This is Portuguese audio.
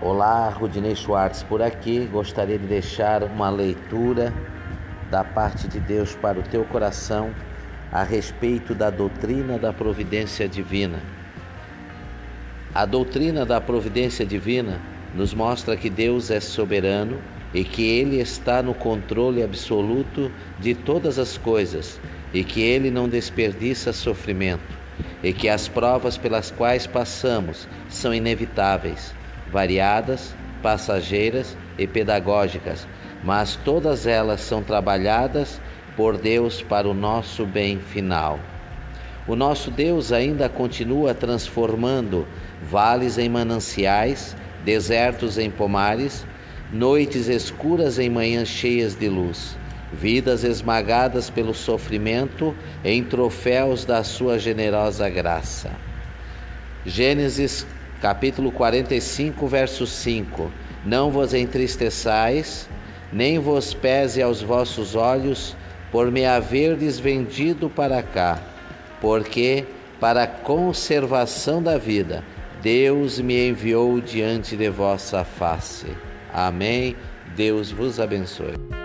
Olá, Rudinei Schwartz por aqui. Gostaria de deixar uma leitura da parte de Deus para o teu coração a respeito da doutrina da providência divina. A doutrina da providência divina nos mostra que Deus é soberano e que Ele está no controle absoluto de todas as coisas e que Ele não desperdiça sofrimento e que as provas pelas quais passamos são inevitáveis, variadas, passageiras e pedagógicas, mas todas elas são trabalhadas por Deus para o nosso bem final. O nosso Deus ainda continua transformando vales em mananciais, desertos em pomares, noites escuras em manhãs cheias de luz vidas esmagadas pelo sofrimento em troféus da sua generosa graça. Gênesis capítulo 45, verso 5: Não vos entristeçais, nem vos pese aos vossos olhos, por me haverdes vendido para cá, porque para a conservação da vida Deus me enviou diante de vossa face. Amém. Deus vos abençoe.